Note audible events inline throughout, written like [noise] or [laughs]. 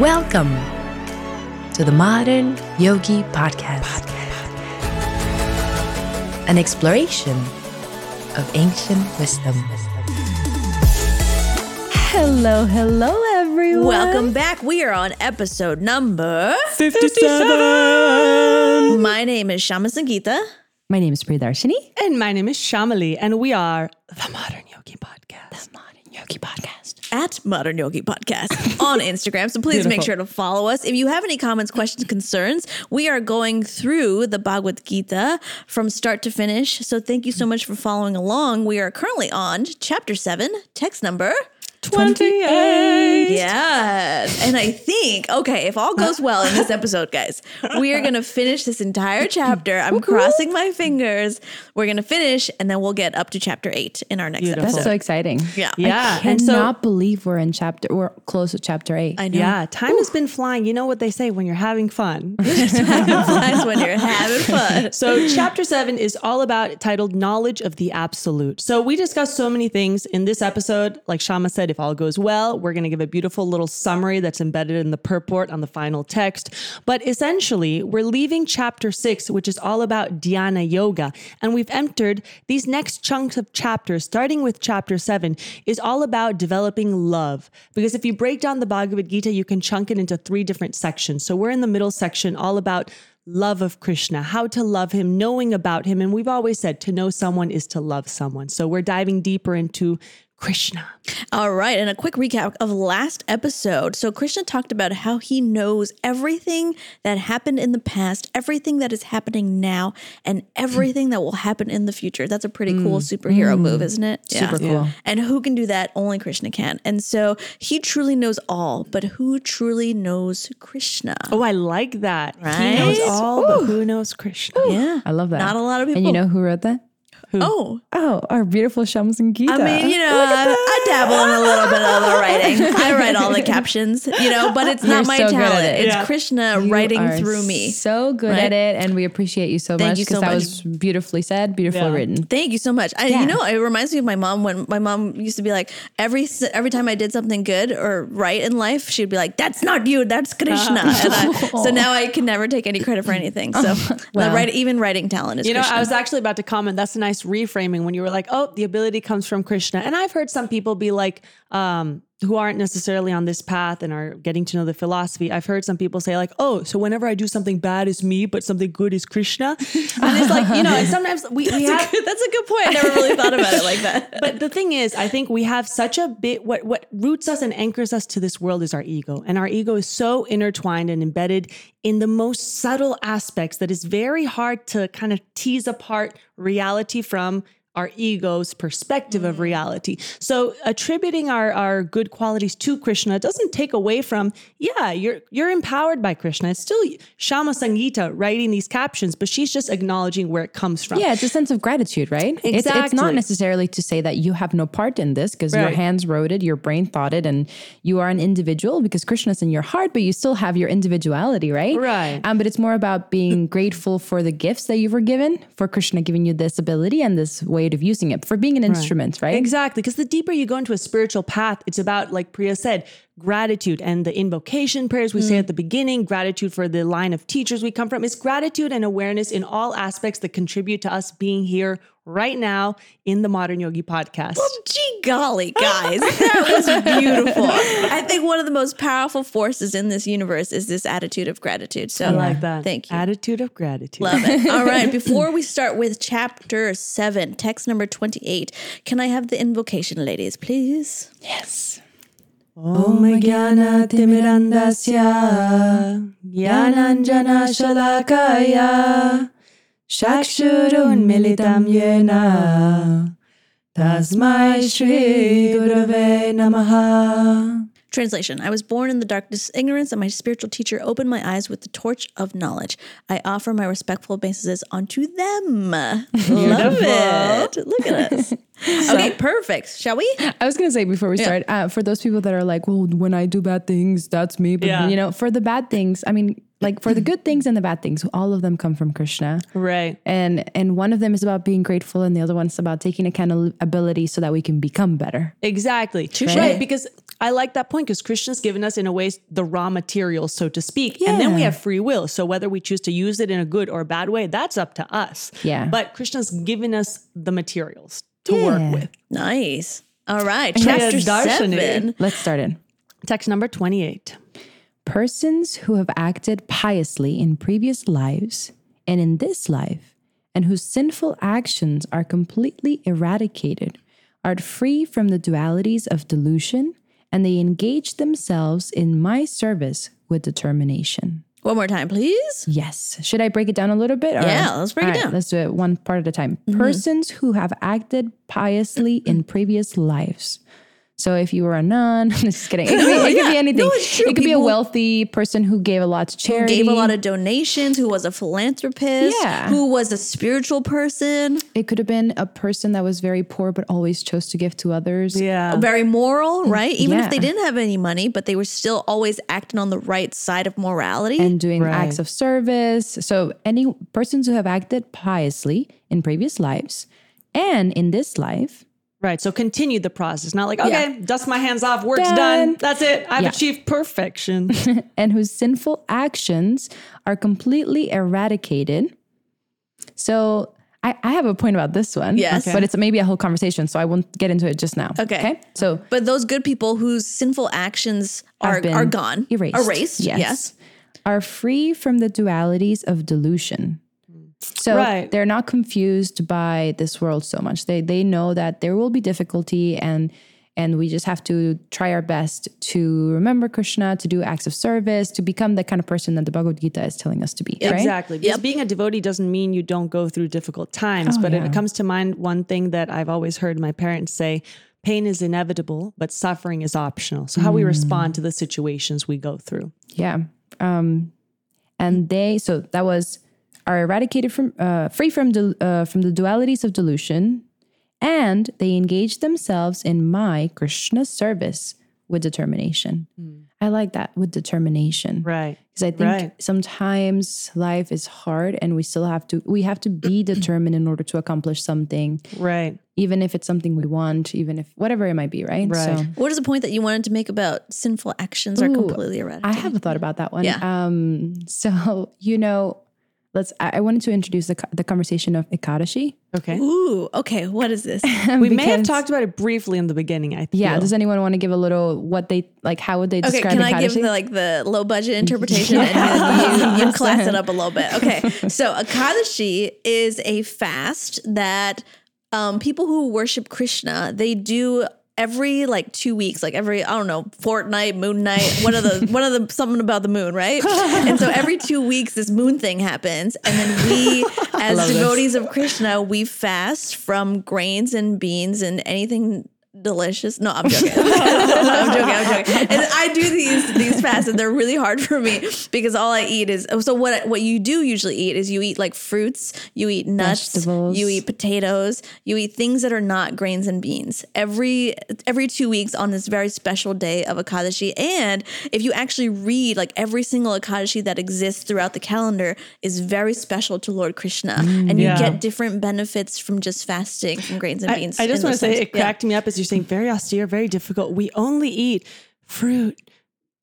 Welcome to the Modern Yogi Podcast, an exploration of ancient wisdom. Hello, hello, everyone. Welcome back. We are on episode number 57. My name is Shama Sangeeta. My name is Priyadarshini. And my name is Shamali, and we are the Modern Yogi Podcast. The Modern Yogi Podcast. At Modern Yogi Podcast on Instagram. So please make sure to follow us. If you have any comments, questions, concerns, we are going through the Bhagavad Gita from start to finish. So thank you so much for following along. We are currently on chapter seven, text number 28. Yes. And I think, okay, if all goes well in this episode, guys, we are going to finish this entire chapter. I'm crossing my fingers. We're going to finish and then we'll get up to chapter eight in our next Beautiful. That's so exciting. yeah. Yeah. I and cannot so, believe we're in chapter, we're close to chapter eight. I know. yeah, time has been flying. You know what they say when you're having fun. [laughs] That's when you're having fun. So, chapter seven is all about titled Knowledge of the Absolute. So, we discussed so many things in this episode. Like Shama said, if all goes well, we're going to give a beautiful little summary that's embedded in the purport on the final text. But essentially, we're leaving chapter six, which is all about dhyana yoga. And we've entered these next chunks of chapters, starting with chapter seven, is all about developing love. Because if you break down the Bhagavad Gita, you can chunk it into three different sections. So, we're in the middle section, all about love of Krishna, how to love him, knowing about him. And we've always said to know someone is to love someone. So we're diving deeper into Krishna. All right. And a quick recap of last episode. So, Krishna talked about how he knows everything that happened in the past, everything that is happening now, and everything that will happen in the future. That's a pretty mm. cool superhero mm. move, isn't it? Super cool. And who can do that? Only Krishna can. And so he truly knows all, but who truly knows Krishna? Oh, I like that. Right? He knows all, but who knows Krishna? yeah. I love that. Not a lot of people. And you know who wrote that? Oh, Oh, our beautiful Shama Sangeeta. I mean, you know, I, I dabble in a little bit of the [laughs] writing. I write all the captions, you know, but it's not You're my so talent. it. It's Yeah. Krishna You writing are through me. So good right? at it, and we appreciate you so Thank much you so because that much. was beautifully said, beautifully Yeah. written. Thank you so much. I, Yeah. You know, it reminds me of my mom when my mom used to be like, every every time I did something good or right in life, she'd be like, "That's not you, that's uh-huh. Krishna." And I, [laughs] so now I can never take any credit for anything. So, [laughs] the write, even writing talent is You know, Krishna. I was actually about to comment. That's a nice reframing when you were like, "Oh, the ability comes from Krishna." And I've heard some people be like, um, who aren't necessarily on this path and are getting to know the philosophy. I've heard some people say like, "Oh, so whenever I do something bad is me, but something good is Krishna." And it's like, you know, and sometimes we, we have That's a good point. I never really thought about it like that. [laughs] but the thing is, I think we have such a bit what what roots us and anchors us to this world is our ego. And our ego is so intertwined and embedded in the most subtle aspects that it's very hard to kind of tease apart reality from our ego's perspective of reality. So attributing our, our good qualities to Krishna doesn't take away from, yeah, you're you're empowered by Krishna. It's still Shama Sangita writing these captions, but she's just acknowledging where it comes from. Yeah, it's a sense of gratitude, right? It's, it's not necessarily to say that you have no part in this because your hands wrote it, your brain thought it, and you are an individual because Krishna's in your heart, but you still have your individuality, right? Right. Um, but it's more about being grateful for the gifts that you were given, for Krishna giving you this ability and this way of using it, for being an instrument, right? Exactly. Because the deeper you go into a spiritual path, it's about, like Priya said, gratitude and the invocation prayers we say at the beginning, gratitude for the line of teachers we come from. It's gratitude and awareness in all aspects that contribute to us being here right now in the Modern Yogi podcast. Well, gee golly, [laughs] guys, that was beautiful. I think one of the most powerful forces in this universe is this attitude of gratitude. So I like that. Thank you. Attitude of gratitude. Love it. [laughs] All right. Before we start with chapter seven, text number 28, can I have the invocation, ladies, please? Yes. Om Jnana Timirandasya Jnananjana Shalakaya Shakshurun Militam Yena Tasmai Shri Gurave Namaha Translation I was born in the darkness, of ignorance, and my spiritual teacher opened my eyes with the torch of knowledge. I offer my respectful obeisances unto them. Love it. Look at us. [laughs] okay, perfect. Shall we? I was going to say before we start, uh, for those people that are like, well, when I do bad things, that's me. But, Yeah. you know, for the bad things, I mean, like for the good things and the bad things, all of them come from Krishna. Right. And and one of them is about being grateful, and the other one's about taking accountability so that we can become better. Exactly. Touche. Right. Because I like that point because Krishna's given us, in a way, the raw materials, so to speak. And then we have free will. So whether we choose to use it in a good or a bad way, that's up to us. Yeah. But Krishna's given us the materials to Yeah. work with. Nice. All right. Yeah, Chapter seven. Let's start in. Text number 28. Persons who have acted piously in previous lives and in this life, and whose sinful actions are completely eradicated, are free from the dualities of delusion, and they engage themselves in my service with determination. One more time, please. Yes. Should I break it down a little bit? or- Yeah, let's break it All right, down. Mm-hmm. Let's do it one part at a time. Persons who have acted piously in previous lives. So if you were a nun, [laughs] just kidding. It could, be, [laughs] it could Yeah. be anything. No, it's true. It could be a wealthy person who gave a lot to charity. Gave a lot of donations, who was a philanthropist, Yeah. who was a spiritual person, it could have been a person that was very poor but always chose to give to others. Yeah. very moral, mm, right? Even if they didn't have any money, but they were still always acting on the right side of morality. And doing Right. acts of service. So, any persons who have acted piously in previous lives and in this life, Right. So continue the process. Not like, okay, dust my hands off, work's done. Done. That's it. I've Yeah. achieved perfection. [laughs] and whose sinful actions are completely eradicated. So I, I have a point about this one. Yes. Okay. But it's maybe a whole conversation, so I won't get into it just now. Okay. okay? So but those good people whose sinful actions are are gone, erased. erased. Yes. Are free from the dualities of delusion. So Right. they're not confused by this world so much. They they know that there will be difficulty and and we just have to try our best to remember Krishna, to do acts of service, to become the kind of person that the Bhagavad Gita is telling us to be. Right? Exactly. Because Yep. being a devotee doesn't mean you don't go through difficult times. Oh, but yeah. it comes to mind one thing that I've always heard my parents say pain is inevitable, but suffering is optional. So, how we Mm. respond to the situations we go through. Yeah. Um, and they so that was are eradicated from uh, free from del uh, from the dualities of delusion, and they engage themselves in my Krishna service with determination. I like that with determination, Right. Because I think Right. sometimes life is hard, and we still have to we have to be [clears throat] determined in order to accomplish something, Right. even if it's something we want, even if whatever it might be, right? Right. So. What is the point that you wanted to make about sinful actions are completely eradicated? I have a thought about that one. Yeah. Um, so you know, let's. I, I wanted to introduce the the conversation of Ekadashi. Okay. Ooh, okay. What is this? [laughs] We may have talked about it briefly in the beginning, I think. Yeah. Does anyone want to give a little what they like? How would they Okay, describe can I give Ekadashi? the like the low budget interpretation [laughs] and then you, [laughs] you class it up a little bit? Okay, so Ekadashi is a fast that um, people who worship Krishna they do every like two weeks, like every I don't know fortnight, moon night, one of the [laughs] one of the something about the moon, right? and so every two weeks this moon thing happens, and then we [laughs] as love this. devotees of Krishna we fast from grains and beans and anything delicious. No, [laughs] I'm joking. I'm joking. I'm [laughs] joking. And I do these these fasts, and they're really hard for me because all I eat is so what what you do usually eat is you eat like fruits, you eat nuts, Vegetables. you eat potatoes, you eat things that are not grains and beans. Every every two weeks on this very special day of Ekadashi, and if you actually read like every single Ekadashi that exists throughout the calendar is very special to Lord Krishna, mm, and you Yeah. get different benefits from just fasting from grains and beans. I just want to say times. it cracked me up as you're saying very austere, very difficult. We only eat fruit,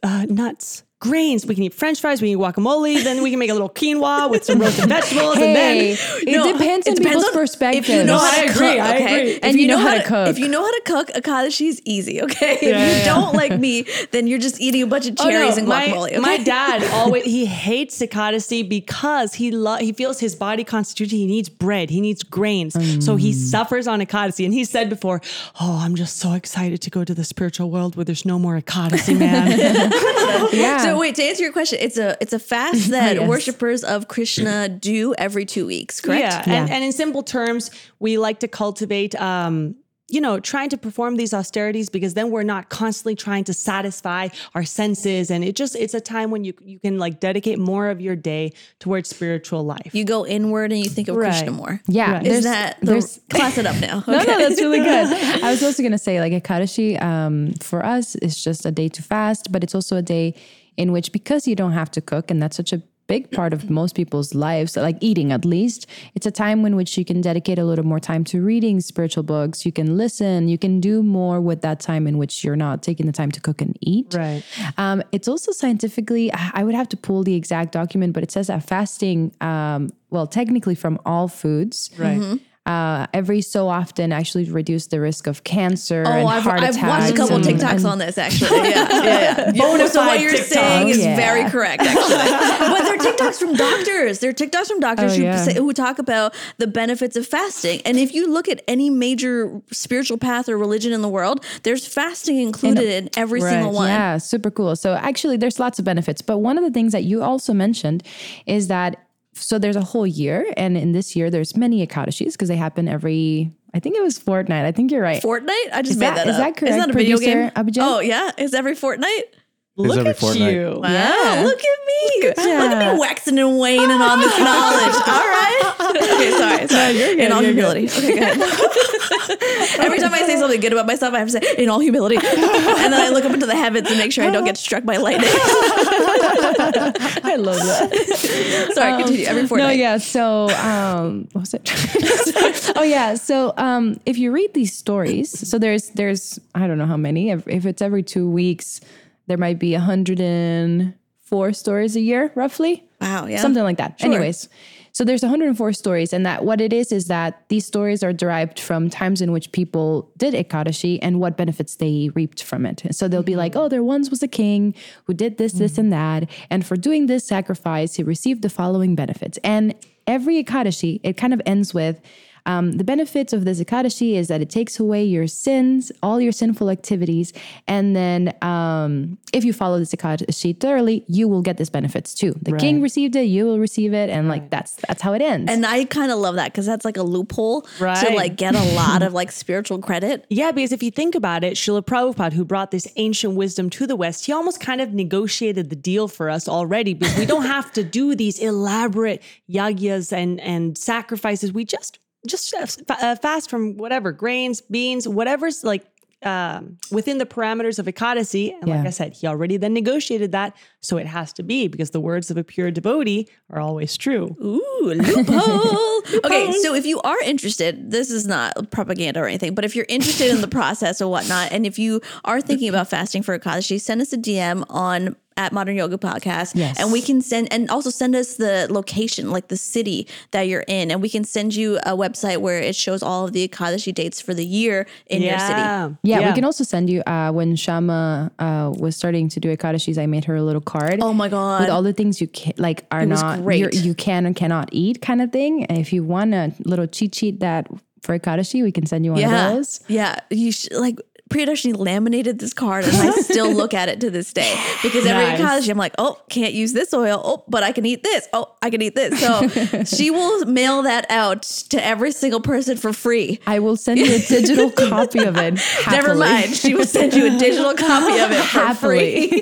uh, nuts, grains. We can eat French fries. We can eat guacamole. then we can make a little quinoa with some roasted vegetables, and Hey, then it No, depends it on depends people's on- perspective. If you know how I to agree, cook, I okay? agree. If And you know how to cook. If you know how to cook, Ekadashi is easy, okay? If you yeah. don't like me, [laughs] then you're just eating a bunch of Oh, no, cherries and my, guacamole. Okay? my dad [laughs] always he hates Ekadashi because he lo- he feels his body constitution. He needs bread. He needs grains. So he mm. suffers on a Ekadashi. And he said before, "Oh, I'm just so excited to go to the spiritual world where there's no more Ekadashi, man." [laughs] yeah. So wait, to answer your question, it's a it's a fast [laughs] that Yes. worshippers of Krishna do every two weeks, correct? Yeah, And, and in simple terms, we like to cultivate, um, you know, trying to perform these austerities because then we're not constantly trying to satisfy our senses, and it just it's a time when you you can like dedicate more of your day towards spiritual life. You go inward and you think of Right. Krishna more. yeah. Right. Is there's- that the, there's class it up now? [laughs] No, Okay. no, that's really good. I was also gonna say, like Ekadashi, um, for us, is just a day to fast, but it's also a day in which because you don't have to cook, and that's such a big part of most people's lives, like eating at least. It's a time in which you can dedicate a little more time to reading spiritual books. You can listen. You can do more with that time in which you're not taking the time to cook and eat. Right. Um, it's also scientifically, I would have to pull the exact document, but it says that fasting, um, well, technically from all foods, Right. Uh, every so often actually reduce the risk of cancer Oh, and I've, heart I've attacks. watched a couple and- TikToks and- on this actually. Yeah, yeah, yeah. [laughs] so what you're TikTok. saying is Yeah. very correct, actually. [laughs] but they're TikToks from doctors. They're TikToks from doctors Oh, who yeah. say, who talk about the benefits of fasting. And if you look at any major spiritual path or religion in the world, there's fasting included in, every Right. single one. Yeah, super cool. So actually, there's lots of benefits. But one of the things that you also mentioned is that so there's a whole year, and in this year there's many ekadashis because they happen every. I think it was fortnight. I think you're right. Fortnite? I just Is made that- that, is up. that correct, Isn't that a video game? Abhijan? Oh yeah, is every fortnight? Look every at fortnight. you. Wow, Yeah. look at me. Look at job. me waxing and waning on this [laughs] knowledge. All right. Okay, sorry. sorry. in all humility. Okay, go. [laughs] Every time I say something good about myself, I have to say, in all humility. and then I look up into the heavens and make sure I don't get struck by lightning. [laughs] I love that. sorry, continue. Every fortnight. No, fortnight. yeah. So, um, what was it? oh, yeah. So, um, if you read these stories, so there's there's I don't know how many. If, if it's every two weeks, there might be 104 stories a year, roughly. Wow, yeah. something like that. Anyways. So there's 104 stories, and that what it is is that these stories are derived from times in which people did ekadashi and what benefits they reaped from it. So they'll be mm-hmm. like, "Oh, there once was a king who did this, this, and that, and for doing this sacrifice, he received the following benefits." And every ekadashi, it kind of ends with. Um, the benefits of this Ekadashi is that it takes away your sins, all your sinful activities, and then um, if you follow this Ekadashi thoroughly, you will get these benefits too. The king received it, you will receive it, and like that's that's how it ends. And I kind of love that because that's like a loophole to like get a lot of [laughs] like spiritual credit. Yeah, because if you think about it, Srila Prabhupada, who brought this ancient wisdom to the West, he almost kind of negotiated the deal for us already because we don't [laughs] have to do these elaborate yagyas and, and sacrifices. We just just uh, fast from whatever grains, beans, whatever's like um, within the parameters of a Ekadashi. And like I said, he already then negotiated that. So it has to be because the words of a pure devotee are always true. Ooh, [laughs] loophole. okay, so if you are interested, this is not propaganda or anything, but if you're interested in the process or whatnot, and if you are thinking about fasting for a Ekadashi, send us a DM on at Modern Yogi Podcast. Yes. And we can send and also send us the location, like the city that you're in. And we can send you a website where it shows all of the Ekadashi dates for the year in your city. yeah, we can also send you uh, when Shama uh, was starting to do Ekadashis, I made her a little card. Oh my God. With all the things you can, like are not great. you're- can and cannot eat kind of thing. And if you want a little cheat sheet that for Ekadashi, we can send you one Yeah. of those. Yeah. You should like Priyadarshini laminated this card and I still [laughs] look at it to this day because every Nice. Ekadashi I'm like, oh, can't use this oil. Oh, but I can eat this. Oh, I can eat this. So [laughs] she will mail that out to every single person for free. I will send you a digital [laughs] copy of it. Never mind. She will send you a digital copy of it for Happily. free.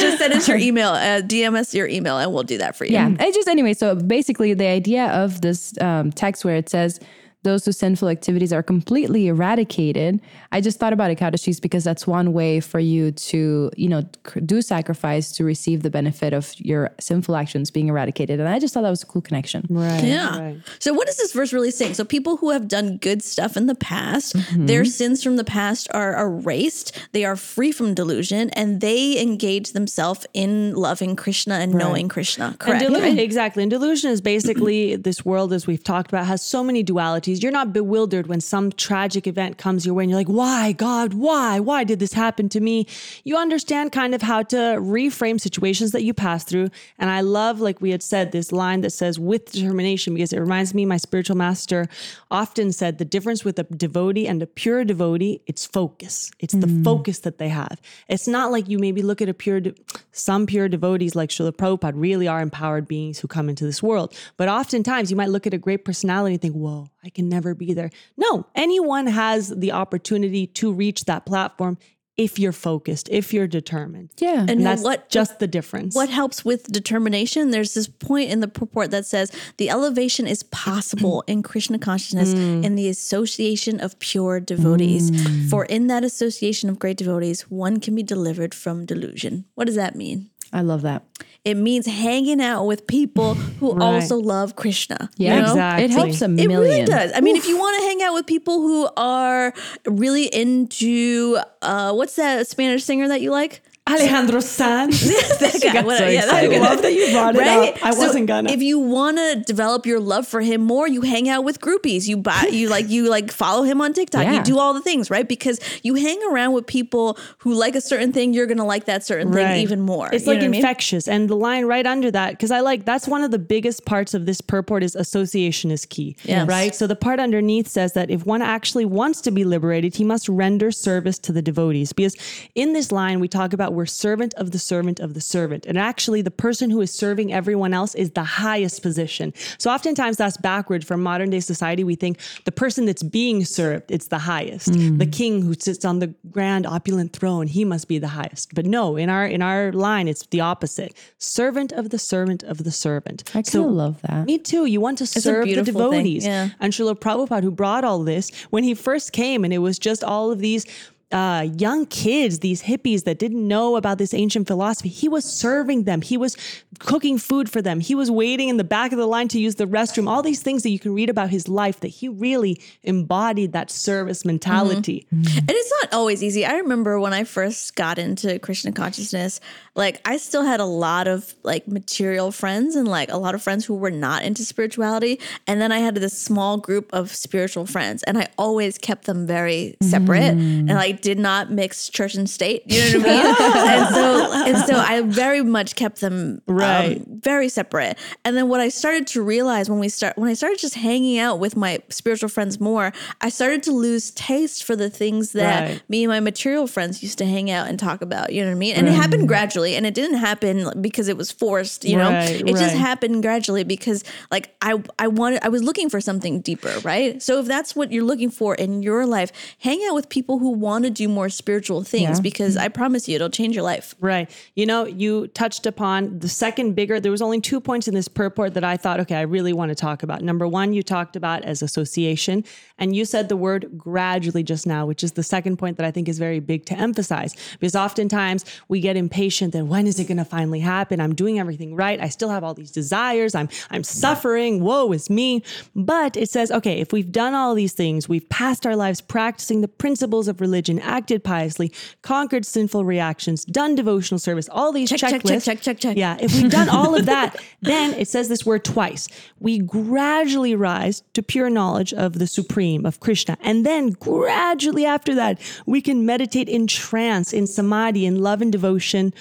Just send us your email, uh, DM us your email, and we'll do that for you. Yeah. It just anyway. So basically, the idea of this um, text where it says those whose sinful activities are completely eradicated. I just thought about Ekadashis because that's one way for you to, you know, do sacrifice to receive the benefit of your sinful actions being eradicated. And I just thought that was a cool connection. Right. Yeah. Right. So what is this verse really saying? So people who have done good stuff in the past, mm-hmm. their sins from the past are erased. They are free from delusion and they engage themselves in loving Krishna and knowing Krishna. Correct. And delu- Exactly. And delusion is basically this world, as we've talked about, has so many dualities. You're not bewildered when some tragic event comes your way and you're like, why, God, why? Why did this happen to me? You understand kind of how to reframe situations that you pass through. And I love, like we had said, this line that says, with determination, because it reminds me, my spiritual master often said the difference with a devotee and a pure devotee, it's focus. It's the mm. focus that they have. It's not like you maybe look at a pure, de- some pure devotees like Srila Prabhupada really are empowered beings who come into this world. But oftentimes you might look at a great personality and think, whoa, I can never be there. No, anyone has the opportunity to reach that platform if you're focused, if you're determined. Yeah. And And that's what- just the difference. what helps with determination? There's this point in the purport that says the elevation is possible in Krishna consciousness mm. in the association of pure devotees. Mm. For in that association of great devotees, one can be delivered from delusion. What does that mean? I love that. It means hanging out with people who Right. also love Krishna. you Yeah, know? Exactly. It helps a million. It really does. I mean, if you want to hang out with people who are really into uh, what's that Spanish singer that you like? Alejandro Sanz. [laughs] that guy. so yeah, that I love that you brought it up. I wasn't gonna. If you want to develop your love for him more, you hang out with groupies. You buy, you like, you like follow him on TikTok. Yeah. You do all the things, right? Because you hang around with people who like a certain thing, you're gonna like that certain thing even more. It's You like what I mean? infectious. And the line right under that, because I like that's one of the biggest parts of this purport is association is key. Yes. Right. So the part underneath says that if one actually wants to be liberated, he must render service to the devotees. Because in this line, we talk about we're servant of the servant of the servant. And actually, the person who is serving everyone else is the highest position. So oftentimes that's backward from modern day society. We think the person that's being served, it's the highest. Hmm. The king who sits on the grand opulent throne, he must be the highest. But no, in our in our line, it's the opposite. Servant of the servant of the servant. I kind of love that. Me too. You want to a serve the thing, devotees. yeah. And Srila Prabhupada, who brought all this, when he first came, and it was just all of these uh, young kids, these hippies that didn't know about this ancient philosophy, he was serving them. He was cooking food for them. He was waiting in the back of the line to use the restroom. All these things that you can read about his life that he really embodied that service mentality. Mm-hmm. Mm-hmm. And it's not always easy. I remember when I first got into Krishna consciousness, like I still had a lot of like material friends and like a lot of friends who were not into spirituality. And then I had this small group of spiritual friends and I always kept them very separate mm. and like did not mix church and state. You know what I mean? [laughs] and so and so I very much kept them um, Right. very separate. And then what I started to realize when we start when I started just hanging out with my spiritual friends more, I started to lose taste for the things that Right. me and my material friends used to hang out and talk about. You know what I mean? And it happened gradually, and it didn't happen because it was forced. You know, Right, it just happened gradually because like I I wanted I was looking for something deeper, right? So if that's what you're looking for in your life, hang out with people who want to do more spiritual things Yeah. because mm-hmm. I promise you, it'll change your life. Right. You know, you touched upon the second bigger, there was only two points in this purport that I thought, okay, I really want to talk about. Number one, you talked about as association, and you said the word gradually just now, which is the second point that I think is very big to emphasize. Because oftentimes we get impatient that when is it going to finally happen? I'm doing everything right. I still have all these desires. I'm I'm suffering. Woe is me. But it says, okay, if we've done all these things, we've passed our lives practicing the principles of religion, acted piously, conquered sinful reactions, done devotional service, all these Check, check, check, checklists. check, check, check. Yeah, if we've done all of that, [laughs] then it says this word twice. We gradually rise to pure knowledge of the Supreme, of Krishna. And then gradually after that, we can meditate in trance, in samadhi, in love and devotion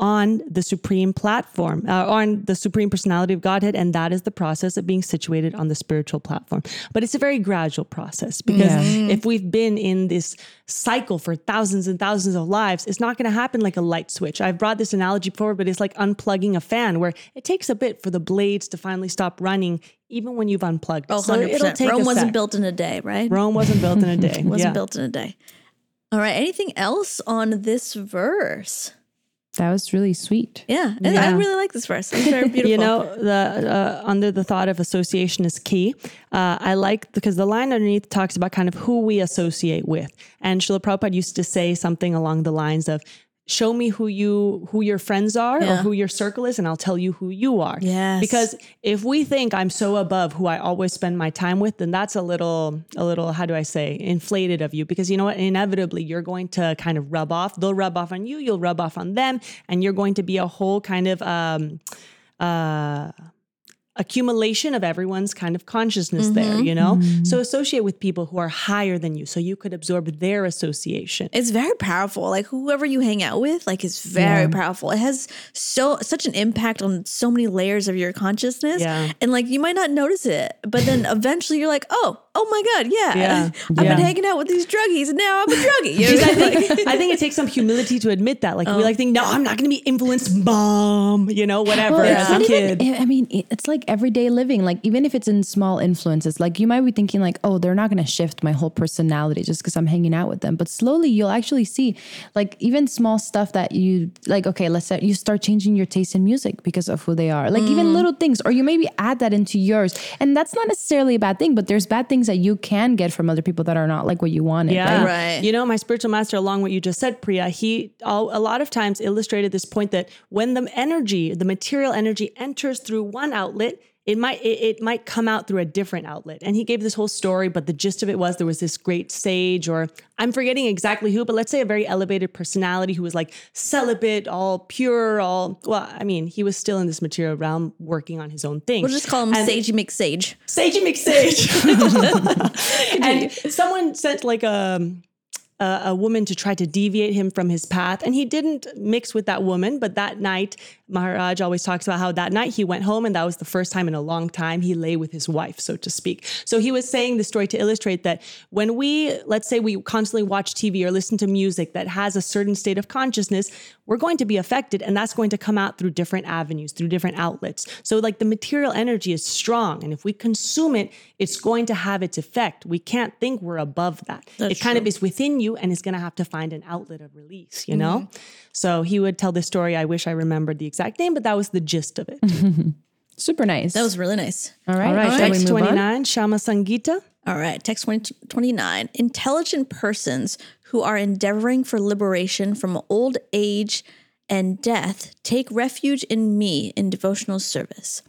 on the supreme platform, uh, on the supreme personality of Godhead. And that is the process of being situated on the spiritual platform. But it's a very gradual process because if we've been in this cycle for thousands and thousands of lives, it's not going to happen like a light switch. I've brought this analogy before, but it's like unplugging a fan where it takes a bit for the blades to finally stop running, even when you've unplugged. it. Oh, So 100%. it'll take Rome a wasn't sec. built in a day, right? Rome wasn't built in a day. [laughs] wasn't yeah. built in a day. All right. Anything else on this verse? That was really sweet. Yeah, and I really like this verse. It's very beautiful. You know, the uh, under the thought of association is key. Uh, I like because the line underneath talks about kind of who we associate with. And Srila Prabhupada used to say something along the lines of, "Show me who you who your friends are or who your circle is, and I'll tell you who you are." Yes. Because if we think I'm so above who I always spend my time with, then that's a little, a little, how do I say, inflated of you. Because you know what? Inevitably, you're going to kind of rub off. They'll rub off on you. You'll rub off on them, and you're going to be a whole kind of. Um, uh, accumulation of everyone's kind of consciousness mm-hmm. there, you know? Mm-hmm. So associate with people who are higher than you so you could absorb their association. it's very powerful. Like whoever you hang out with, like is very powerful. It has so such an impact on so many layers of your consciousness. Yeah. And like you might not notice it, but then [laughs] eventually you're like, oh, oh my God, yeah. Yeah. [laughs] I've Yeah. been hanging out with these druggies and now I'm a druggie. You know I think I think it takes some humility to admit that. Like we oh. like think, no, I'm not going to be influenced, mom. You know, whatever. Well, as it's kid. even, I mean, it's like everyday living. Like, even if it's in small influences, like you might be thinking, like, oh, they're not going to shift my whole personality just because I'm hanging out with them. But slowly you'll actually see, like, even small stuff that you, like, okay, let's say you start changing your taste in music because of who they are. Like, even mm. little things, or you maybe add that into yours. And that's not necessarily a bad thing, but there's bad things things that you can get from other people that are not like what you wanted. Yeah. Right? Right. You know, my spiritual master, along what you just said, Priya, he all, a lot of times illustrated this point that when the energy, the material energy enters through one outlet, it might it, it might come out through a different outlet. And he gave this whole story, but the gist of it was there was this great sage, or I'm forgetting exactly who, but let's say a very elevated personality who was like celibate, all pure, all well, I mean, he was still in this material realm working on his own thing. We'll just call him And- Sagey McSage. Sagey McSage. [laughs] [laughs] and someone sent like a, a woman to try to deviate him from his path, and he didn't mix with that woman. But that night, Maharaj always talks about how that night he went home, and that was the first time in a long time he lay with his wife, so to speak. So he was saying the story to illustrate that when we, let's say, we constantly watch TV or listen to music that has a certain state of consciousness, we're going to be affected, and that's going to come out through different avenues, through different outlets. So, like the material energy is strong, and if we consume it, it's going to have its effect. We can't think we're above that. That's it kind of is within you, and it's going to have to find an outlet of release, you know? Mm-hmm. So, he would tell this story. I wish I remembered the exact name, but that was the gist of it. [laughs] Super nice. That was really nice. all right. All right, shall we text move on? 29, Shama Sangita. All right, text 20, 29. Intelligent persons who are endeavoring for liberation from old age and death take refuge in me in devotional service.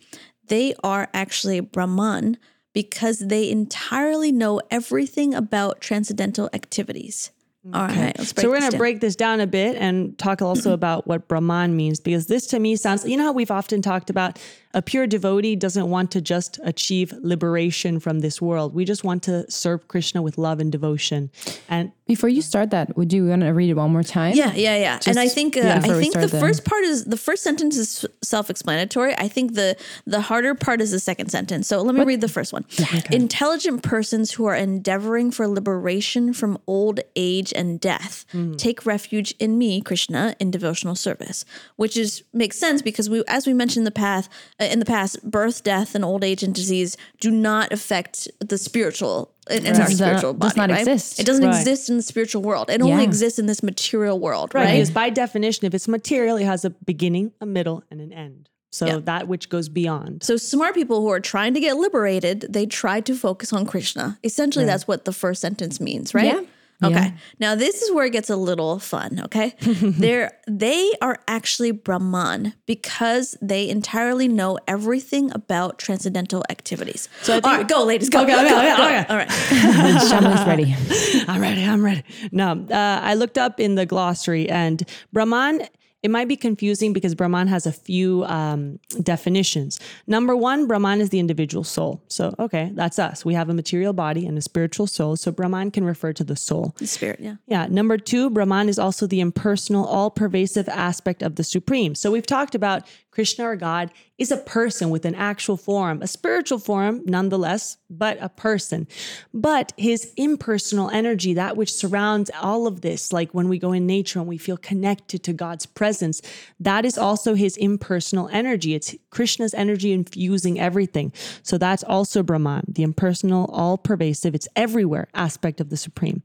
They are actually Brahman because they entirely know everything about transcendental activities. All right, let's break So we're going to break this down a bit and talk also about what Brahman means because this to me sounds you know how we've often talked about a pure devotee doesn't want to just achieve liberation from this world. We just want to serve Krishna with love and devotion. And Before you start that, would you want to read it one more time? Yeah, yeah, yeah. and I think uh, yeah, I think the start the- first part is the first sentence is self-explanatory. I think the the harder part is the second sentence. So let me read the first one. Intelligent persons who are endeavoring for liberation from old age and death take refuge in me, Krishna, in devotional service, which is makes sense because we as we mentioned in the path Uh, in the past, birth, death and old age and disease do not affect the spiritual in, in our Does not- spiritual body, does not right? exist. It doesn't Right. exist in the spiritual world. It only exists in this material world, right, right? because by definition if it's material it has a beginning, a middle and an end. So Yeah. that which goes beyond. So smart people who are trying to get liberated, they try to focus on Krishna. Essentially, that's what the first sentence means, right? Yeah. Okay. Yeah. Now this is where it gets a little fun. Okay, [laughs] they're they are actually Brahman because they entirely know everything about transcendental activities. So all right, go, ladies, go. Okay, go, okay, go, okay, go. okay. All right. [laughs] Shama's ready. [laughs] I'm ready. I'm ready. No, uh, I looked up in the glossary and Brahman. It might be confusing because Brahman has a few um, definitions. Number one, Brahman is the individual soul. So, okay, that's us. We have a material body and a spiritual soul. So, Brahman can refer to the soul. The spirit, yeah. Yeah. Number two, Brahman is also the impersonal, all pervasive aspect of the Supreme. So we've talked about Krishna or God is a person with an actual form, a spiritual form nonetheless, but a person. But his impersonal energy, that which surrounds all of this, like when we go in nature and we feel connected to God's presence, that is also his impersonal energy. It's Krishna's energy infusing everything. So that's also Brahman, the impersonal, all pervasive, it's everywhere aspect of the Supreme.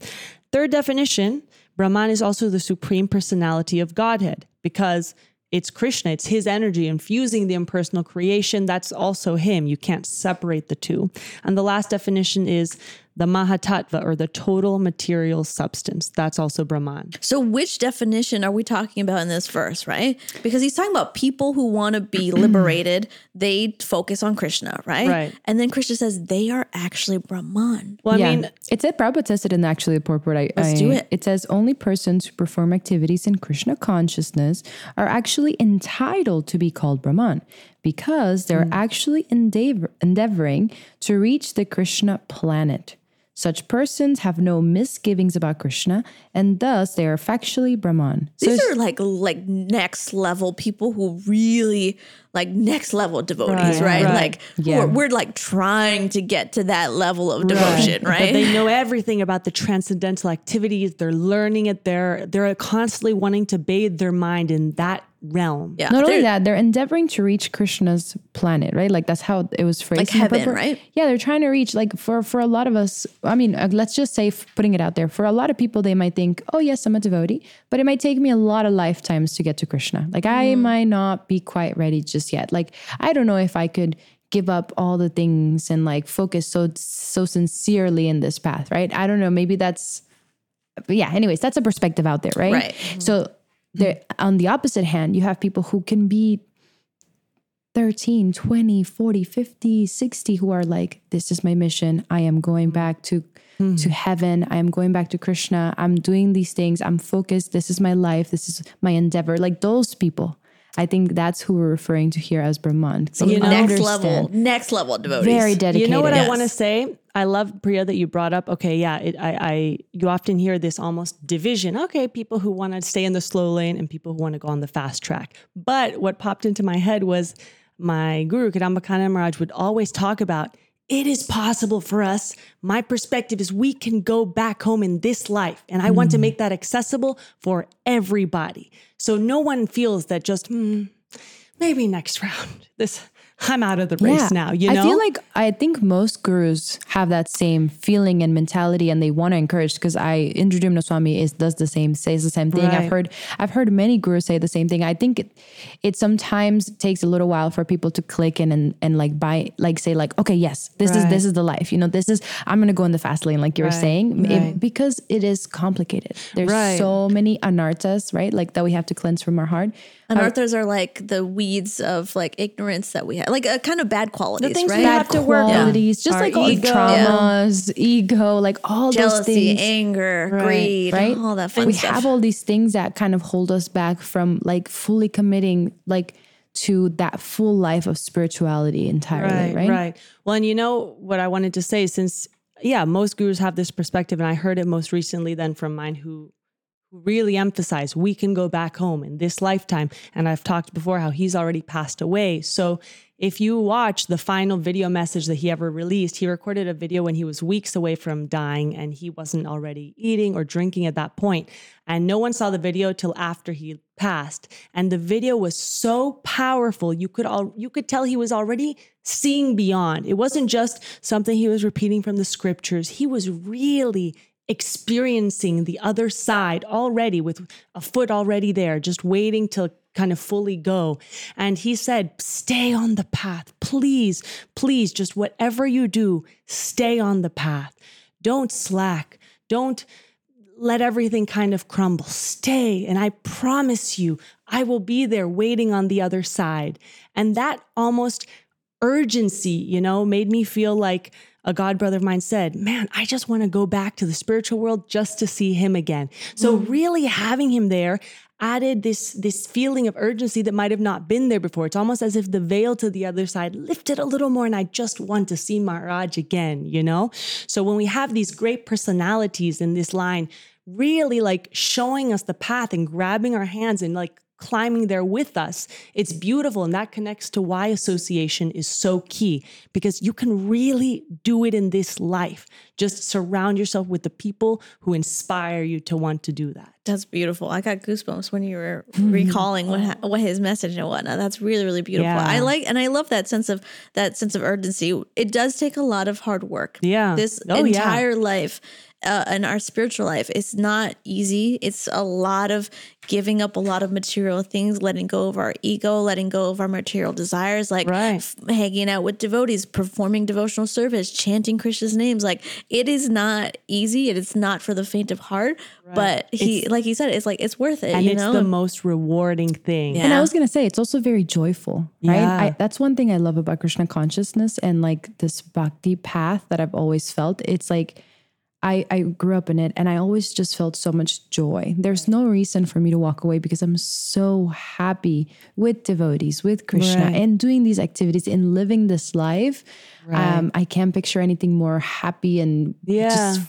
Third definition Brahman is also the supreme personality of Godhead because it's Krishna, it's his energy infusing the impersonal creation. That's also him. You can't separate the two. And the last definition is the Mahatattva or the total material substance. That's also Brahman. So, which definition are we talking about in this verse, right? Because he's talking about people who want to be [clears throat] liberated, they focus on Krishna, right? Right. And then Krishna says they are actually Brahman. Well, I yeah. mean, it said Prabhupada says it in actually the purport. I, Let's I- do it. It says only persons who perform activities in Krishna consciousness are actually entitled to be called Brahman because they're Hmm. actually endeavor, endeavoring to reach the Krishna planet. Such persons have no misgivings about Krishna, and thus they are factually Brahman. So These are like like next level people who really like next level devotees, right? Right, right. Like Yeah. we're, we're like trying to get to that level of devotion, But right? they know everything about the transcendental activities. They're learning it. They're they're constantly wanting to bathe their mind in that realm. yeah. Not only that, they're endeavoring to reach Krishna's planet, right? Like that's how it was phrased. Like heaven, purport. right? Yeah, they're trying to reach like for for a lot of us. I mean, uh, let's just say f- putting it out there for a lot of people, they might think, "Oh yes, I'm a devotee," but it might take me a lot of lifetimes to get to Krishna. Like I Mm. might not be quite ready just yet. Like I don't know if I could give up all the things and like focus so so sincerely in this path, right? I don't know, maybe that's but yeah, anyways, that's a perspective out there, right? Right. So there on the opposite hand, you have people who can be 13, 20, 40, 50, 60 who are like this is my mission. I am going mm-hmm. back to mm-hmm. to heaven. I am going back to Krishna. I'm doing these things. I'm focused. This is my life. This is my endeavor. Like those people. I think that's who we're referring to here as Brahman. They next understand. level, next level devotees. Very dedicated. You know what I want to say? I love Priya that you brought up. Okay, yeah, it, I, I, you often hear this almost division. Okay, people who want to stay in the slow lane and people who want to go on the fast track. But what popped into my head was my guru Kadamba Kanana Maharaj would always talk about. It is possible for us. My perspective is we can go back home in this life. And I want to make that accessible for everybody. So no one feels that just, hmm, maybe next [laughs] round. This I'm out of the race now, you know? I feel like I think most gurus have that same feeling and mentality and they want to encourage because I Indradyumna Swami is does the same, says the same thing. Right. I've heard I've heard many gurus say the same thing. I think it it sometimes takes a little while for people to click in and and like buy like say like, okay, yes, this is this is the life. You know, this is I'm gonna go in the fast lane, like you were Right, saying. It- because it is complicated. There's Right. so many anarthas right? Like that we have to cleanse from our heart. Anarthas are like the weeds of like ignorance that we have, like a kind of bad qualities, the things we right? have to work on. qualities, just Our like all ego. traumas, ego, like all those Jealousy, things. anger, Right, greed, right? all that fun we stuff. have all these things that kind of hold us back from like fully committing like to that full life of spirituality entirely, right? right. Well, and you know what I wanted to say since yeah, most gurus have this perspective and I heard it most recently then from mine who who really emphasize we can go back home in this lifetime and I've talked before how he's already passed away. So if you watch the final video message that he ever released, he recorded a video when he was weeks away from dying and he wasn't already eating or drinking at that point. And no one saw the video till after he passed. And the video was so powerful, you could all you could tell he was already seeing beyond. It wasn't just something he was repeating from the scriptures. He was really experiencing the other side already with a foot already there, just waiting to kind of fully go. And he said, Stay on the path. Please, please, just whatever you do, stay on the path. Don't slack. Don't let everything kind of crumble. Stay. And I promise you, I will be there waiting on the other side. And that almost urgency, you know, made me feel like a god brother of mine said, Man, I just want to go back to the spiritual world just to see him again. So, mm. really having him there added this this feeling of urgency that might have not been there before. It's almost as if the veil to the other side lifted a little more and I just want to see Maharaj again, you know? So when we have these great personalities in this line really like showing us the path and grabbing our hands and like climbing there with us, it's beautiful and that connects to why association is so key because you can really do it in this life. Just surround yourself with the people who inspire you to want to do that. That's beautiful. I got goosebumps when you were [laughs] recalling what what his message and whatnot. That's really really beautiful. Yeah. I like and I love that sense of that sense of urgency. It does take a lot of hard work. Yeah. This Oh, yeah. entire life uh, and our spiritual life It's not easy. It's a lot of giving up a lot of material things, letting go of our ego, letting go of our material desires, like Right. f- hanging out with devotees, performing devotional service, chanting Krishna's names. Like it is not easy. It is not for the faint of heart. But he, like he said, it's like it's worth it. And you it's know, the most rewarding thing. Yeah. And I was gonna say it's also very joyful, right? Yeah. I, that's one thing I love about Krishna consciousness and like this bhakti path that I've always felt. It's like I, I grew up in it and I always just felt so much joy. There's no reason for me to walk away because I'm so happy with devotees, with Krishna, Right. and doing these activities and living this life. Um, I can't picture anything more happy and Yeah. just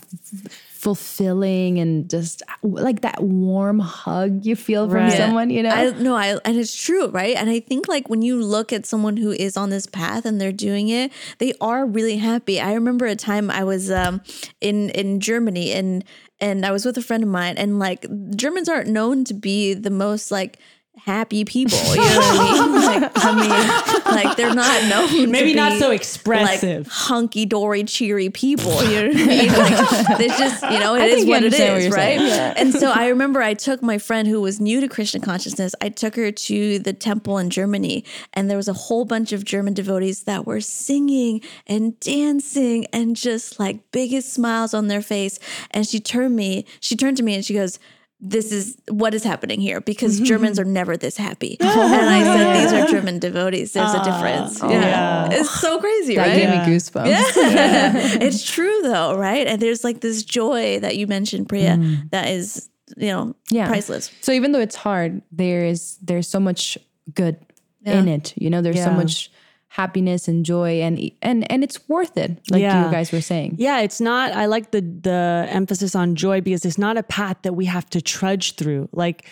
fulfilling and just like that warm hug you feel from Right. someone, you know? I no, I and it's true, right? And I think like when you look at someone who is on this path and they're doing it, they are really happy. I remember a time I was um in in Germany and and I was with a friend of mine and like Germans aren't known to be the most like happy people. You know what I mean? [laughs] Like, I mean, like they're not known. Maybe to not be, so Like expressive. hunky dory, cheery people. You know what I mean? Like, it's just you know, [laughs] it is I what it is, what is, right? saying. And so I remember I took my friend who was new to Krishna consciousness. I took her to the temple in Germany, and there was a whole bunch of German devotees that were singing and dancing and just like biggest smiles on their face. And she turned me, she turned to me and she goes. This is what is happening here because mm-hmm. Germans are never this happy. [laughs] Oh, and I said, These are German devotees. There's a ah, difference. Oh, yeah. Yeah. It's so crazy, That right? gave Yeah. me goosebumps. Yeah, [laughs] [laughs] it's true though, right? And there's like this joy that you mentioned, Priya, mm. that is, you know, Yeah. priceless. So even though it's hard, there is there's so much good in it. You know, there's so much happiness and joy and and and it's worth it, like Yeah. you guys were saying. Yeah, it's not. I like the the emphasis on joy because it's not a path that we have to trudge through. Like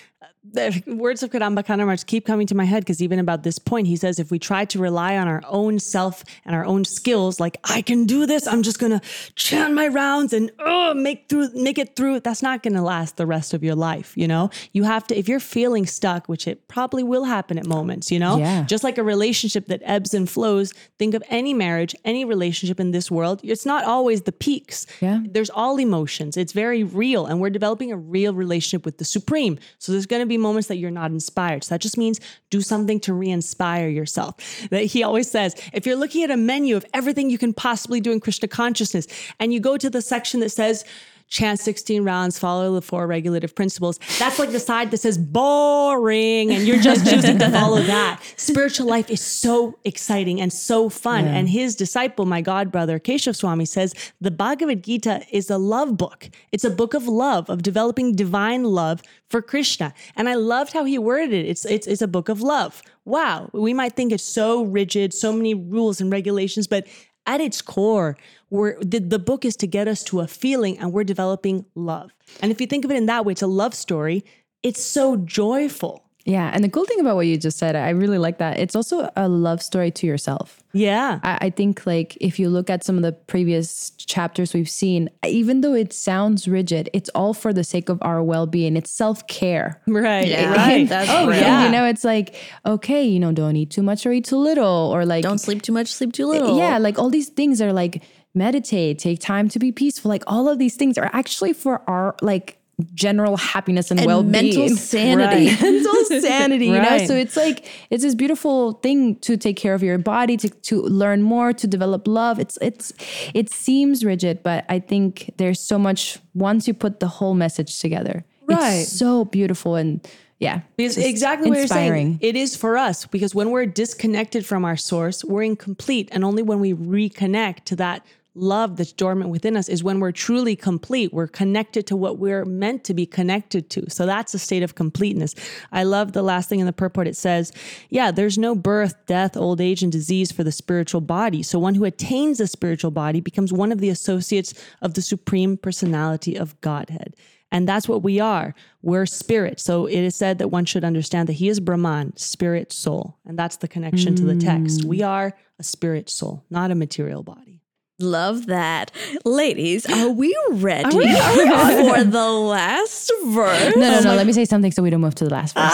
the [laughs] words of Kadamba Kanamars keep coming to my head because even about this point, he says if we try to rely on our own self and our own skills, like I can do this, I'm just gonna chant my rounds and oh, make through, make it through. That's not gonna last the rest of your life. You know, you have to. If you're feeling stuck, which it probably will happen at moments, you know, Yeah. just like a relationship that ebbs and flows. Think of any marriage, any relationship in this world. It's not always the peaks. Yeah. There's all emotions. It's very real. And we're developing a real relationship with the Supreme. So there's going to be moments that you're not inspired. So that just means do something to re inspire yourself. That he always says if you're looking at a menu of everything you can possibly do in Krishna consciousness, and you go to the section that says, Chant 16 rounds, follow the four regulative principles. That's like the side that says boring, and you're just choosing to follow that. Spiritual life is so exciting and so fun. And his disciple, my god brother Keshav Swami, says the Bhagavad Gita is a love book. It's a book of love, of developing divine love for Krishna. And I loved how he worded it. It's it's it's a book of love. Wow. We might think it's so rigid, so many rules and regulations, but at its core, we're, the, the book is to get us to a feeling and we're developing love. And if you think of it in that way, it's a love story. It's so joyful. Yeah. And the cool thing about what you just said, I really like that. It's also a love story to yourself. Yeah. I, I think like if you look at some of the previous chapters we've seen, even though it sounds rigid, it's all for the sake of our well-being. It's self-care. Right. Yeah, [laughs] Right. that's oh, real. yeah. You know, it's like, okay, you know, don't eat too much or eat too little, or like Don't sleep too much, sleep too little. Yeah, like all these things are like meditate, take time to be peaceful. Like all of these things are actually for our like general happiness and, And well-being. mental sanity. Right. [laughs] mental sanity, you know? So it's like it's this beautiful thing to take care of your body, to to learn more, to develop love. It's it's it seems rigid, but I think there's so much once you put the whole message together. Right. It's so beautiful and yeah. Because exactly what you're inspiring. saying. It is for us because when we're disconnected from our source, we're incomplete. And only when we reconnect to that love that's dormant within us is when we're truly complete. We're connected to what we're meant to be connected to. So that's a state of completeness. I love the last thing in the purport. It says, yeah, there's no birth, death, old age, and disease for the spiritual body. So one who attains the spiritual body becomes one of the associates of the supreme personality of Godhead. And that's what we are. We're spirit. So it is said that one should understand that he is Brahman, spirit, soul. And that's the connection to the text. We mm. are a spirit soul, not a material body. Love that. Ladies, are we ready [laughs] for the last verse? No, no, no. Let me say something so we don't move to the last verse.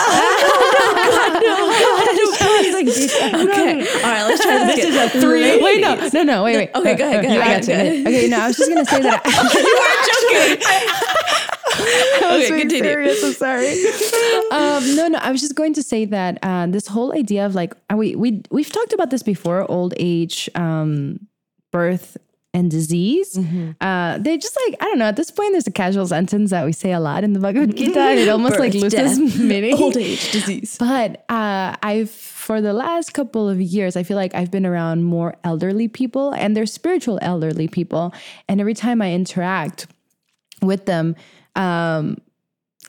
Okay. All right, let's try this. This is a three. Wait, no, no, no. Wait, wait. Okay, go ahead, go ahead, got you. [laughs] Okay, no, I was just gonna say that. [laughs] You I was Okay, continue. serious. I'm sorry. um, no, no. I was just going to say that uh, this whole idea of like uh, we we we've talked about this before: old age, um, birth, and disease. Uh, they're just like I don't know. At this point, there's a casual sentence that we say a lot in the Bhagavad Gita, and it [laughs] almost like Birth, loses death, [laughs] meaning. Old age, disease. But uh, I've for the last couple of years, I feel like I've been around more elderly people, and they're spiritual elderly people. And every time I interact with them, um,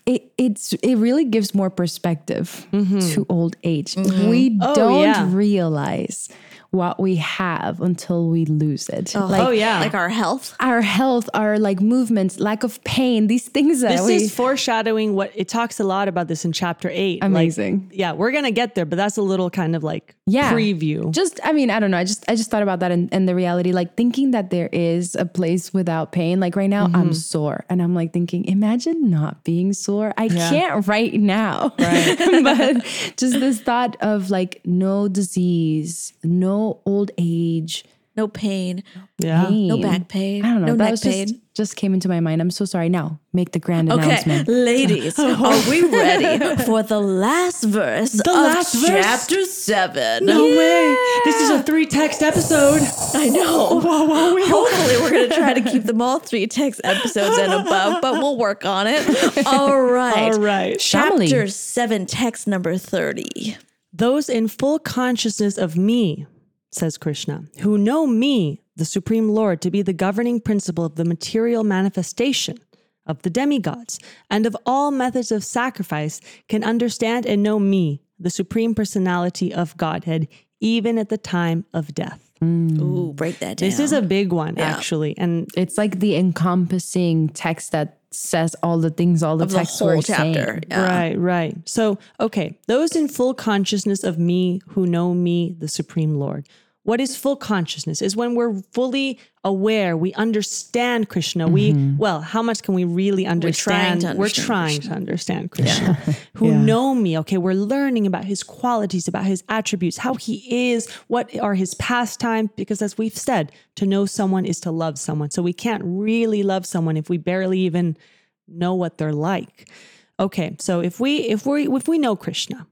it it's it really gives more perspective to old age. We Oh, don't yeah. realize what we have until we lose it. Like oh yeah. Like our health. our health, our like movements, lack of pain, these things that this we is foreshadowing what it talks a lot about this in chapter eight. Like, Amazing. yeah, we're gonna get there, but that's a little kind of like yeah preview. just i mean i don't know i just i just thought about that and, and the reality like thinking that there is a place without pain like right now Mm-hmm. i'm sore and i'm like thinking imagine not being sore i can't right now [laughs] but just this thought of like no disease no old age No pain. yeah. pain. No back pain. i don't know No that neck was pain. just just came into my mind i'm so sorry now make the grand Okay, announcement ladies, [laughs] are we ready for the last verse the of last verse? chapter seven? No way. This is a three text episode. I know. Hopefully, we're going to try to [laughs] keep them all three text episodes and above, but we'll work on it. [laughs] All right. All right. Family. Chapter 7, text number 30. Those in full consciousness of me, says Krishna, who know me, the Supreme Lord, to be the governing principle of the material manifestation of the demigods and of all methods of sacrifice, can understand and know me, the Supreme Personality of Godhead, even at the time of death. Mm. Ooh, break that down. This is a big one, actually. And it's like the encompassing text that says all the things all the of the texts whole were chapter. saying. Yeah. Right, right. So, okay, those in full consciousness of me who know me, the Supreme Lord. What is full consciousness? Is when we're fully aware, we understand Krishna. We, mm-hmm. well, how much can we really understand? trying to We're understand trying to understand Krishna. [laughs] Who know me. Okay, we're learning about his qualities, about his attributes, how he is, what are his pastimes. Because as we've said, to know someone is to love someone. So we can't really love someone if we barely even know what they're like. Okay, so if we if we if we know Krishna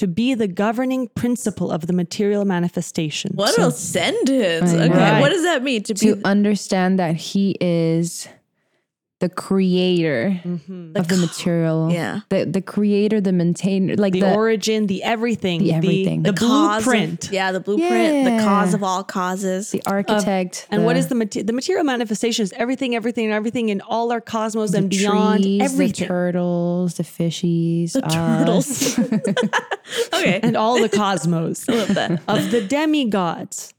to be the governing principle of the material manifestation. What so, a sentence. Okay. Right. What does that mean? To be to understand that he is the creator mm-hmm. of the material [gasps] yeah. the the creator the maintainer like the, the, origin, the everything, The everything. the, the cause of- blueprint. yeah, the blueprint, the cause of all causes. the architect And what the- is the mate- the material manifestation? Is everything, everything, everything in all our cosmos and the beyond trees, everything, the turtles the fishies the uh, turtles. [laughs] [laughs] okay. and all the cosmos I love that. of the demigods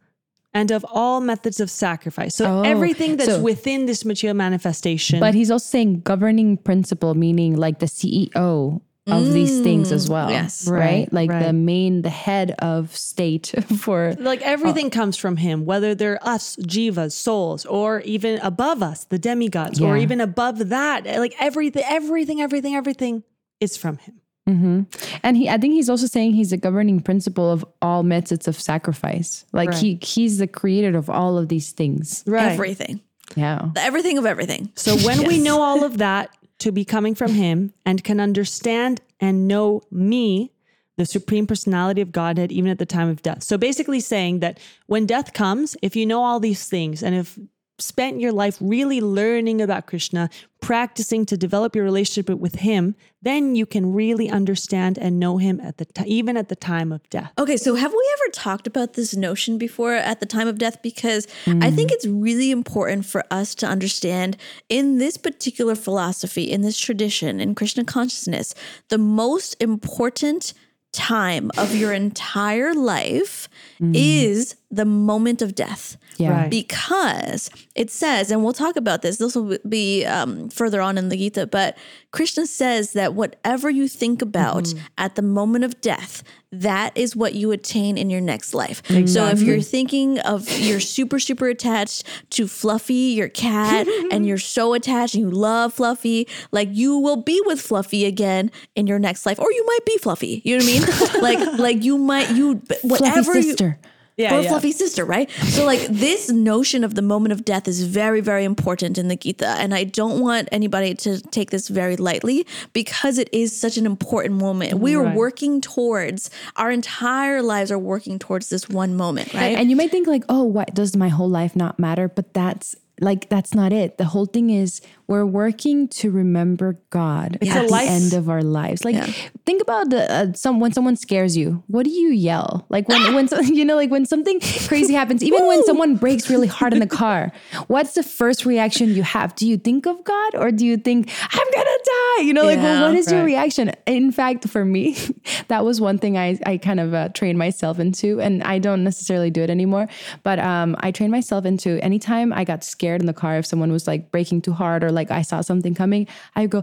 and of all methods of sacrifice. So Oh, everything that's so- within this material manifestation. but he's also saying governing principle meaning like the ceo of these mm, things as well yes. right, Right, like the main the head of state [laughs] for like uh, everything comes from him, whether they're us, jivas, souls, or even above us, the demigods, or even above that. Like everything, everything, everything, everything is from him. Hmm And he, I think he's also saying he's a governing principle of all methods of sacrifice. Like he, he's the creator of all of these things. Right. Everything. Yeah. The everything of everything. So when we know all of that to be coming from him and can understand and know me, the supreme personality of Godhead, even at the time of death. So basically saying that when death comes, if you know all these things and if spent your life really learning about Krishna, practicing to develop your relationship with him, then you can really understand and know him at the time, even at the time of death. Okay, so have we ever talked about this notion before at the time of death? Because I think mm. it's really important for us to understand in this particular philosophy, in this tradition, in Krishna consciousness, the most important time of your entire life mm. is the moment of death. Yeah. Right. Because it says, and we'll talk about this, this will be um, further on in the Gita, but Krishna says that whatever you think about at the moment of death, that is what you attain in your next life. So if you're thinking of you're super, super attached to Fluffy, your cat, [laughs] and you're so attached and you love Fluffy, like you will be with Fluffy again in your next life, or you might be Fluffy. You know what I mean? [laughs] like, like you might you whatever Fluffy you- sister. Yeah, or yeah. fluffy sister, right? So like this notion of the moment of death is very, very important in the Gita. And I don't want anybody to take this very lightly because it is such an important moment. We are Right. working towards our entire lives are working towards this one moment, right? And you might think like, oh, what does my whole life not matter? But that's like that's not it. The whole thing is we're working to remember God at the life- end of our lives. Like, Yeah. think about the uh, some when someone scares you. What do you yell? Like when when so, [laughs] you know, like when something crazy happens, even when someone brakes really hard in the [laughs] car. What's the first reaction you have? Do you think of God or do you think I'm gonna die? You know, like well, Yeah. what is your reaction? In fact, for me, [laughs] that was one thing I I kind of uh, trained myself into, and I don't necessarily do it anymore. But um, I trained myself into anytime I got scared in the car if someone was like braking too hard or like I saw something coming, I go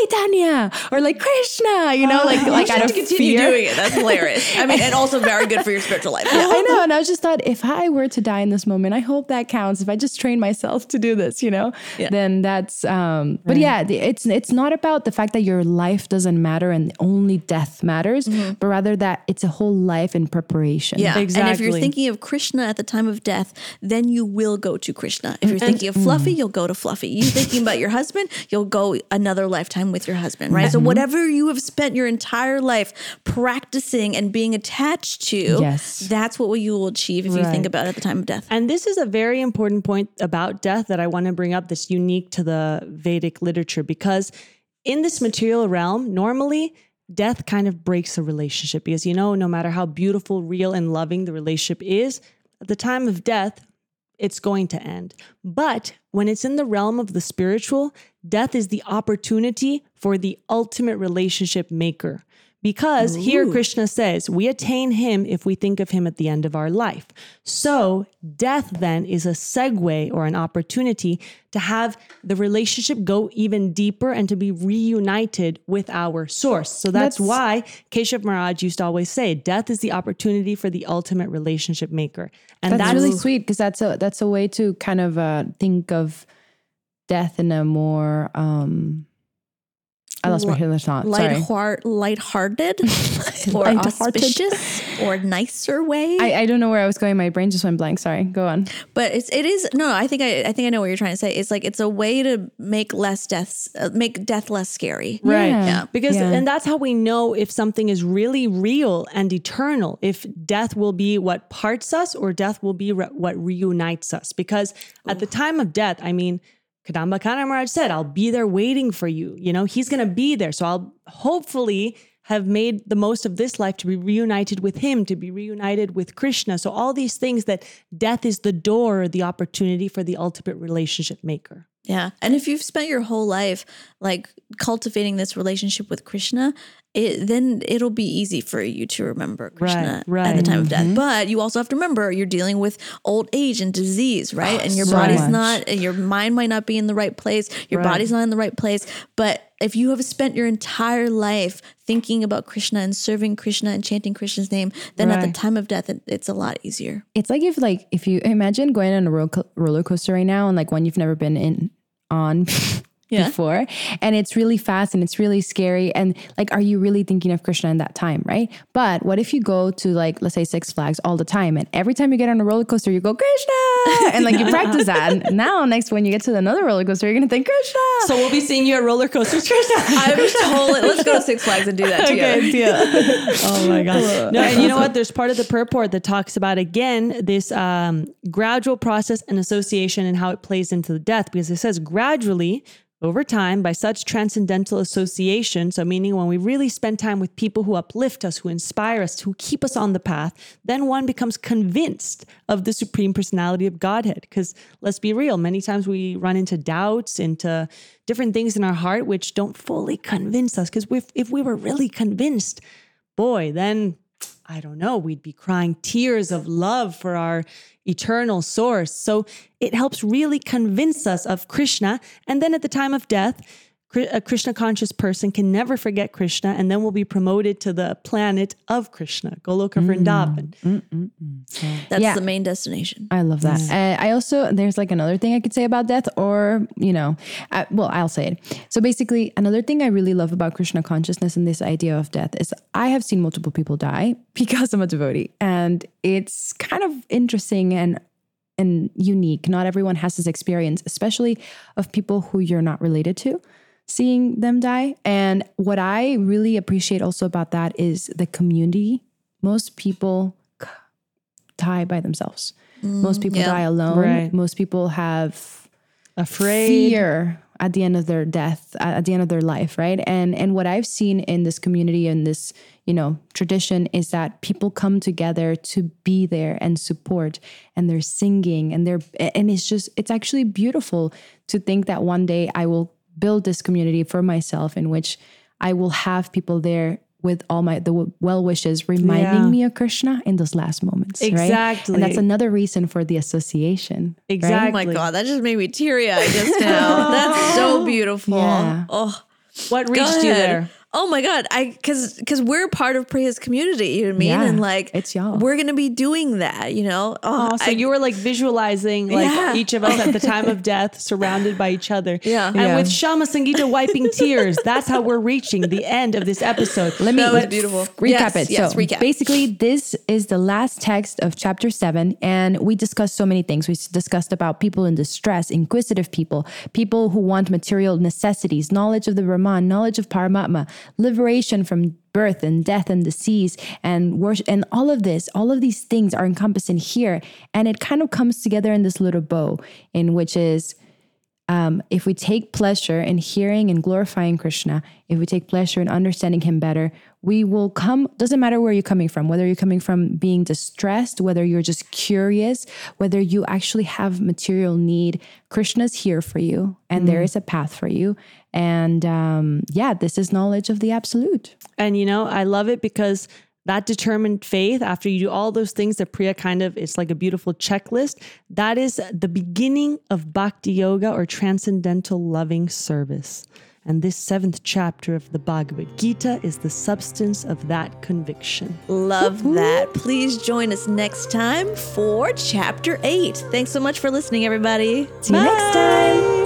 Chaitanya or like Krishna, you know, like uh, like out have of to continue fear. doing it. That's hilarious. I mean, and also very good for your spiritual life. [laughs] Yeah. I know. And I just thought, if I were to die in this moment, I hope that counts. If I just train myself to do this, you know, Yeah. then that's. Um, But yeah, it's it's not about the fact that your life doesn't matter and only death matters, mm-hmm. but rather that it's a whole life in preparation. Yeah. Exactly. And if you're thinking of Krishna at the time of death, then you will go to Krishna. If you're mm, thinking of Fluffy, mm. you'll go to Fluffy. You thinking about your husband, you'll go another lifetime with your husband, right? So mm-hmm. whatever you have spent your entire life practicing and being attached to, Yes. that's what you will achieve if you think about it at the time of death. And this is a very important point about death that I want to bring up that's unique to the Vedic literature because in this material realm, normally death kind of breaks a relationship because you know, no matter how beautiful, real, and loving the relationship is, at the time of death, it's going to end. But when it's in the realm of the spiritual, death is the opportunity for the ultimate relationship maker. Because here Krishna says, we attain him if we think of him at the end of our life. So, death then is a segue or an opportunity to have the relationship go even deeper and to be reunited with our source. So, that's, That's- why Keshav Maharaj used to always say, death is the opportunity for the ultimate relationship maker. And that's, really sweet because that's a that's a way to kind of uh, think of death in a more. Um, I lost my Li- train of thought. Sorry. Light heart, lighthearted, [laughs] or Lighthearted. auspicious, or nicer way. I, I don't know where I was going. My brain just went blank. Sorry. Go on. But it's it is no. I think I I think I know what you're trying to say. It's like it's a way to make less deaths, uh, make death less scary. Right. Yeah. Yeah. Because, Yeah. and that's how we know if something is really real and eternal, if death will be what parts us or death will be re- what reunites us. Because at the time of death, I mean, Kadamba Kanana Maharaj said, I'll be there waiting for you. You know, he's going to be there. So I'll hopefully have made the most of this life to be reunited with him, to be reunited with Krishna. So all these things that death is the door, the opportunity for the ultimate relationship maker. Yeah. And if you've spent your whole life like cultivating this relationship with Krishna, it, then it'll be easy for you to remember Krishna Right, at the time of death. Mm-hmm. But you also have to remember you're dealing with old age and disease, right? Oh, and your so body's much. not, and your mind might not be in the right place. Your Right. body's not in the right place. But if you have spent your entire life thinking about Krishna and serving Krishna and chanting Krishna's name, then at the time of death, it, it's a lot easier. It's like if like if you imagine going on a roller coaster right now and like one you've never been in on [laughs] Yeah. before and it's really fast and it's really scary and like are you really thinking of Krishna in that time, right? But what if you go to like let's say Six Flags all the time and every time you get on a roller coaster you go Krishna [laughs] and like you practice that. And now next when you get to another roller coaster you're going to think Krishna. So we'll be seeing you at roller coasters, Krishna. [laughs] I'm totally, let's go to Six Flags and do that together. [laughs] oh my gosh. No, and you know what? There's part of the purport that talks about again this um, gradual process and association and how it plays into the death because it says gradually over time by such transcendental association. So meaning when we really spend time with people who uplift us who inspire us who keep us on the path then one becomes convinced of the supreme personality of godhead. Because let's be real many times we run into doubts into different things in our heart which don't fully convince us. Because if, we were really convinced boy, then I don't know, we'd be crying tears of love for our eternal source. So it helps really convince us of Krishna. And then at the time of death, a Krishna conscious person can never forget Krishna and then will be promoted to the planet of Krishna, Goloka mm. Vrindavan. Mm, mm, That's Yeah. the main destination. I love that. Uh, I also there's like another thing I could say about death, or you know, uh, well, I'll say it. So basically, another thing I really love about Krishna consciousness and this idea of death is I have seen multiple people die [laughs] because I'm a devotee, and it's kind of interesting and and unique. Not everyone has this experience, especially of people who you're not related to seeing them die. And what I really appreciate also about that is the community. Most people die by themselves. Mm, Most people yeah. die alone. Right. Most people have Afraid. fear at the end of their death, at the end of their life, right? And and what I've seen in this community and this, you know, tradition is that people come together to be there and support and they're singing and they're and it's just it's actually beautiful to think that one day I will build this community for myself in which I will have people there with all my the well wishes reminding Yeah. me of Krishna in those last moments. Right? Exactly. And that's another reason for the association. right? Exactly. Oh my god, that just made me teary eyed just now. [laughs] That's so beautiful. Yeah. Oh, What reached you there? Oh my god, I because because we're part of Priya's community. You know what I mean? Yeah, and like it's y'all. We're gonna be doing that. You know? Oh, Oh, so I- you were like visualizing like Yeah. each of us at the time of death surrounded by each other. [laughs] Yeah. And Yeah. with Shama Sangeeta wiping tears, that's how we're reaching the end of this episode. Let me That was but beautiful. recap Yes, it. yes, so recap. basically, this is the last text of chapter seven, and we discussed so many things. We discussed about people in distress, inquisitive people, people who want material necessities, knowledge of the Brahman, knowledge of Paramatma, liberation from birth and death and disease and worship and all of this all of these things are encompassed in here and it kind of comes together in this little bow in which is um, if we take pleasure in hearing and glorifying Krishna, if we take pleasure in understanding Him better, we will come. Doesn't matter where you're coming from, whether you're coming from being distressed, whether you're just curious, whether you actually have material need, Krishna's here for you, and there is a path for you. And um, yeah, this is knowledge of the absolute. And you know, I love it because that determined faith, after you do all those things that Priya kind of, it's like a beautiful checklist. That is the beginning of bhakti yoga or transcendental loving service. And this seventh chapter of the Bhagavad Gita is the substance of that conviction. Love that. Please join us next time for chapter eight. Thanks so much for listening, everybody. See you next time.